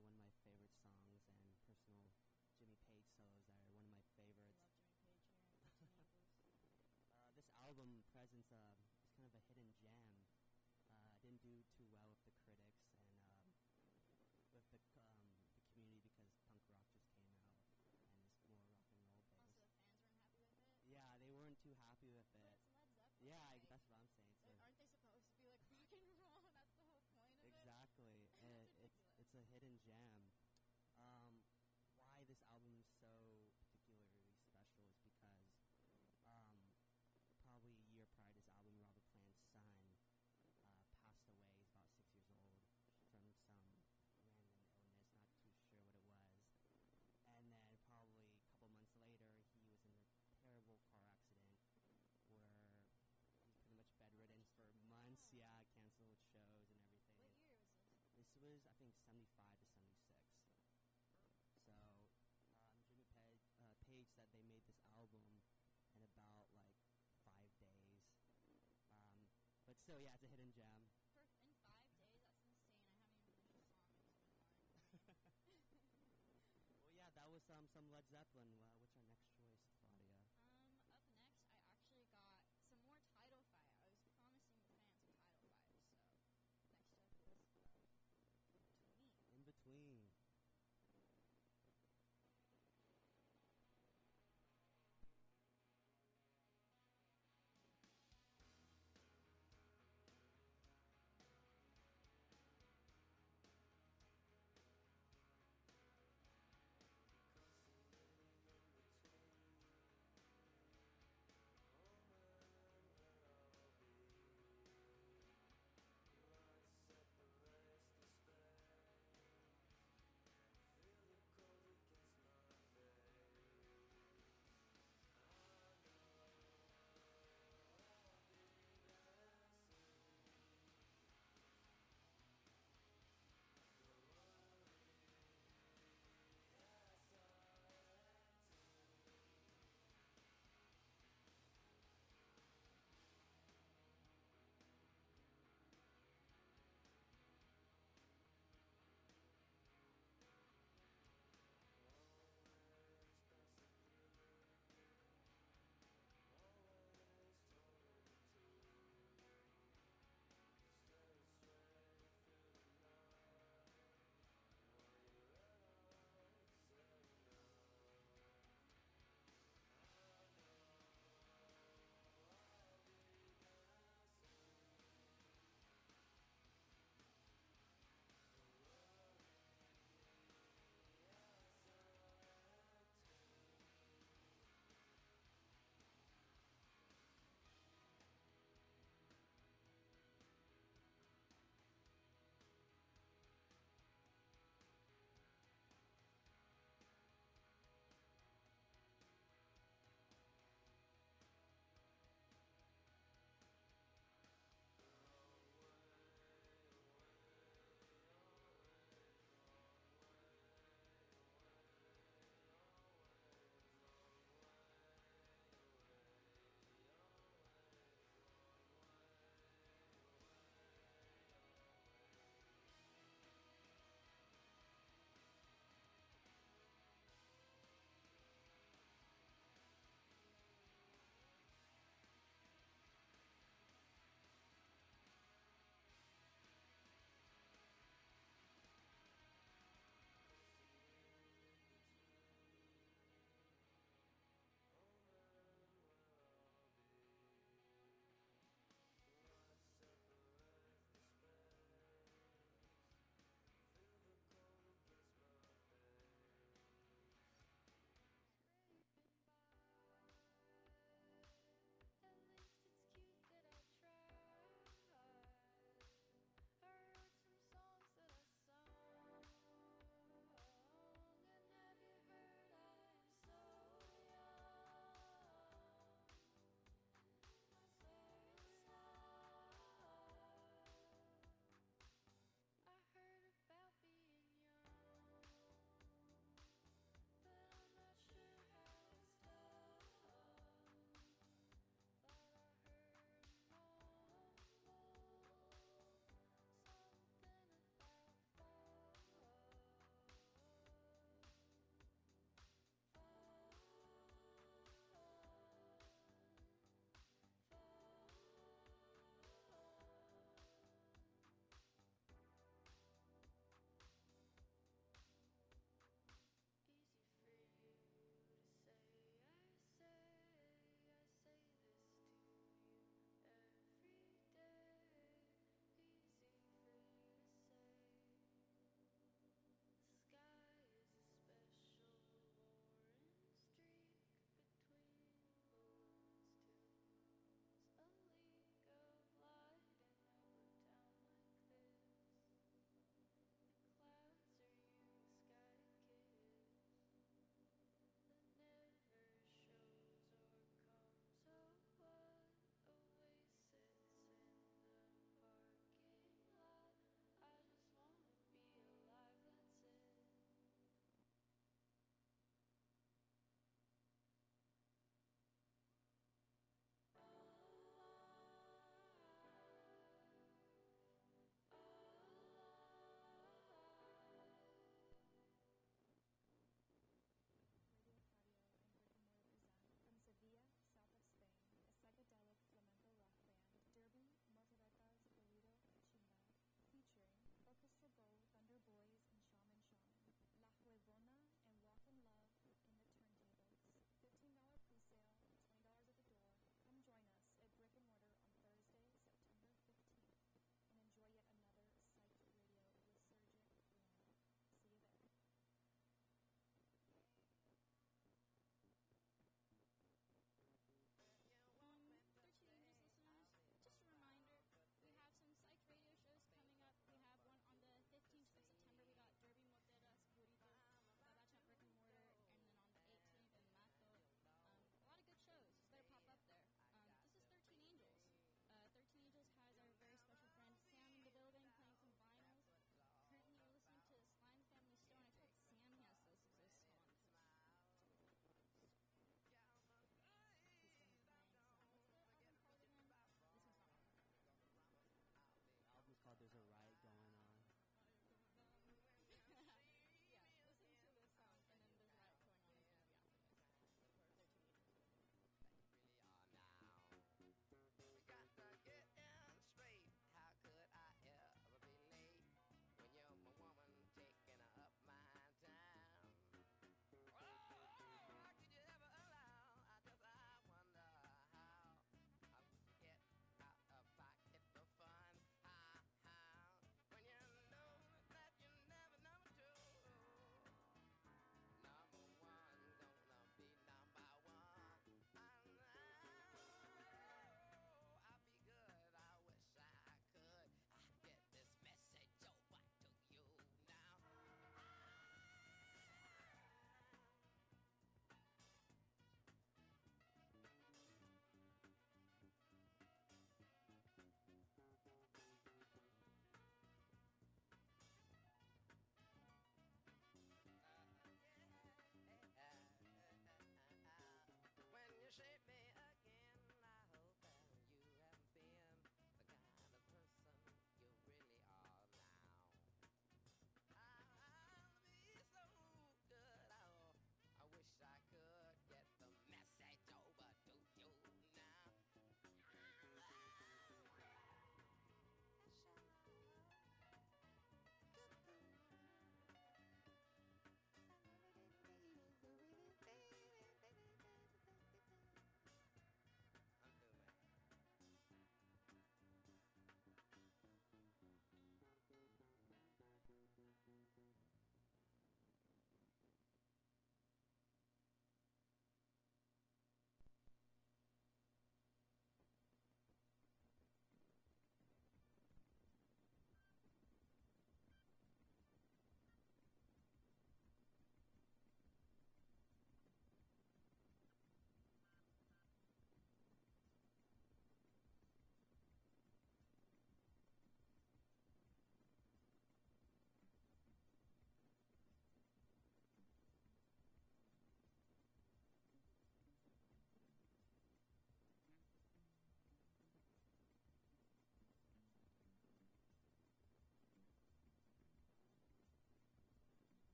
actually one of my favorite songs and personal Jimmy Page solos that are one of my favorites. uh, this album, Presence, uh, is kind of a hidden gem. Uh, didn't do too well So yeah, it's a hidden gem. For, in five days, that's insane. I haven't even heard the song. well, yeah, that was um, some Led Zeppelin.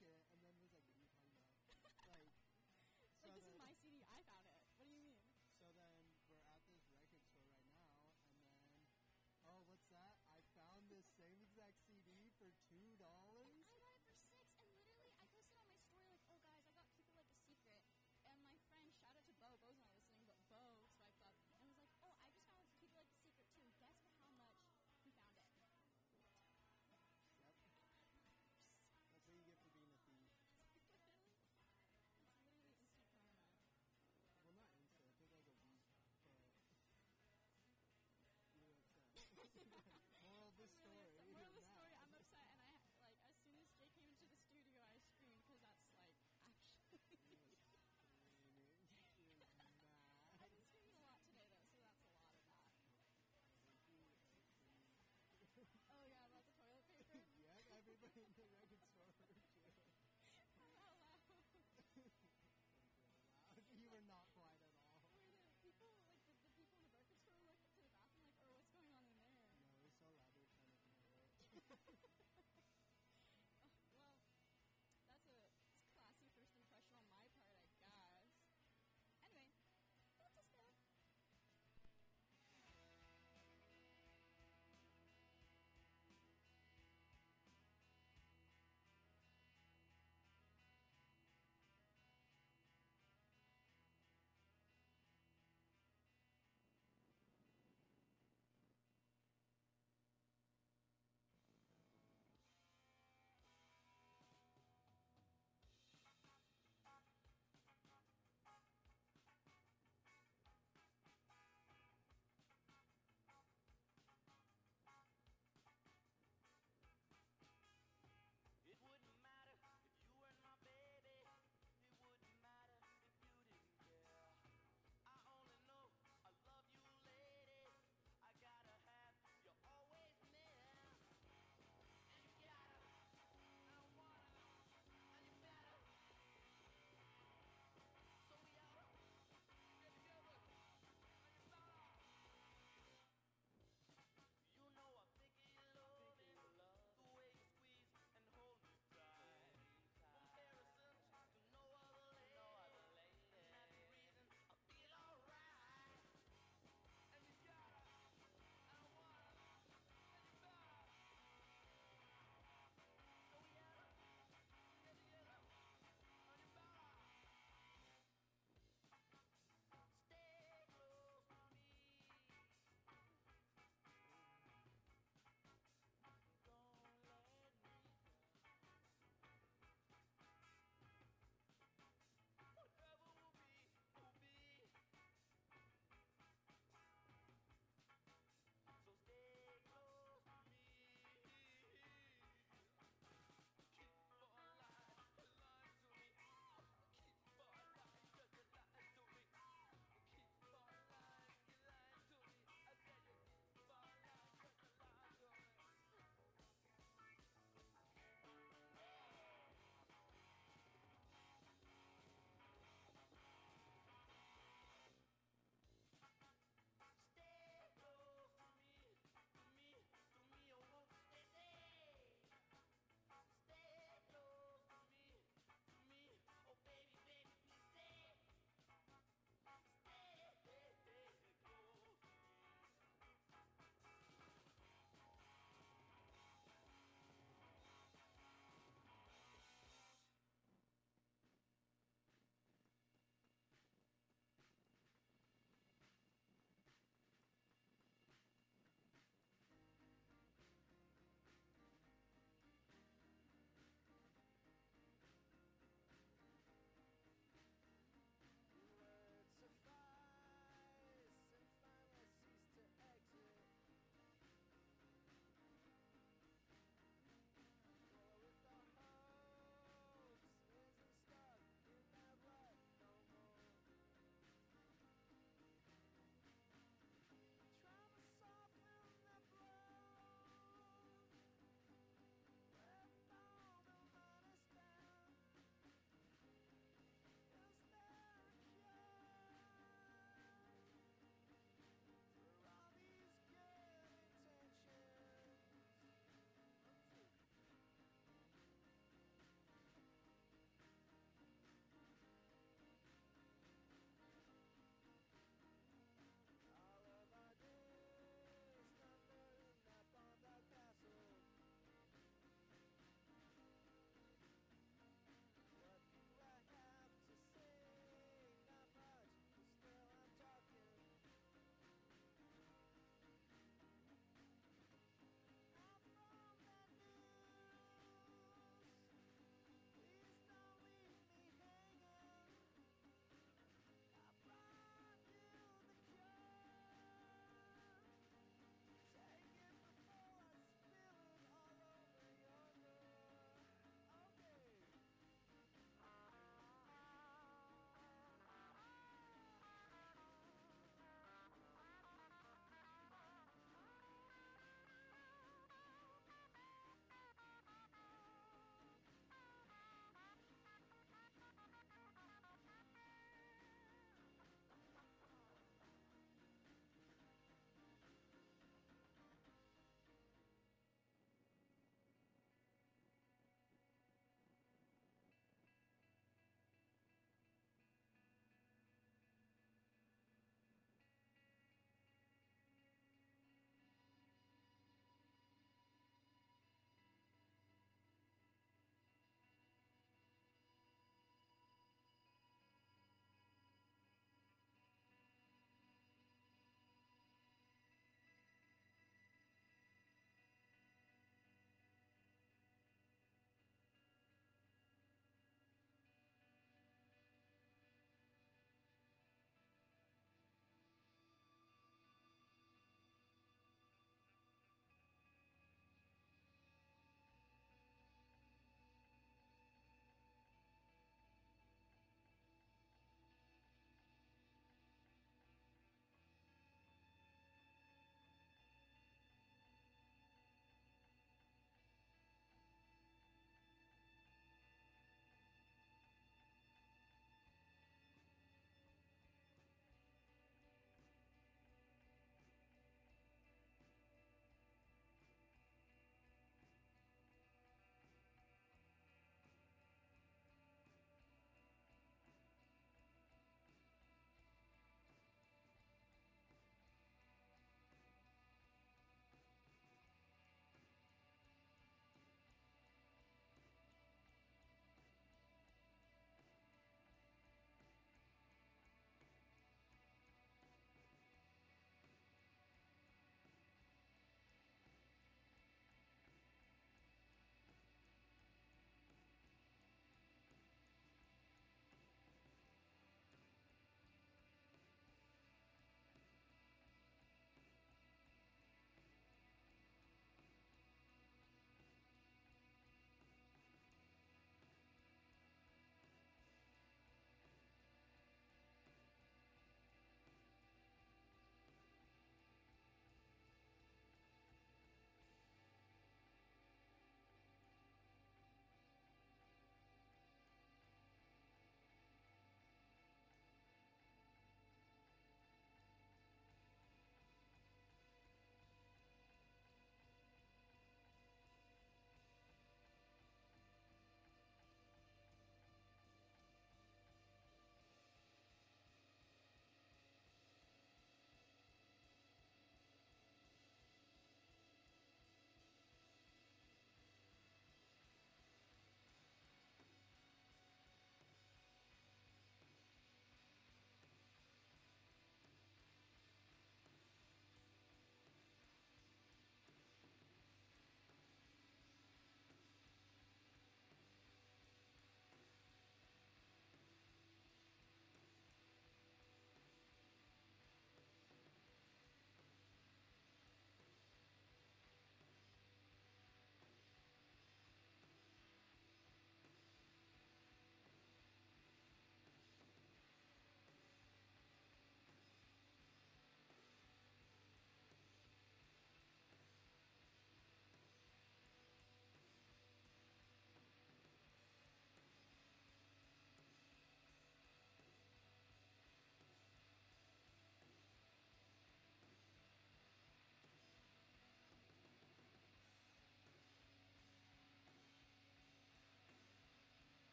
like it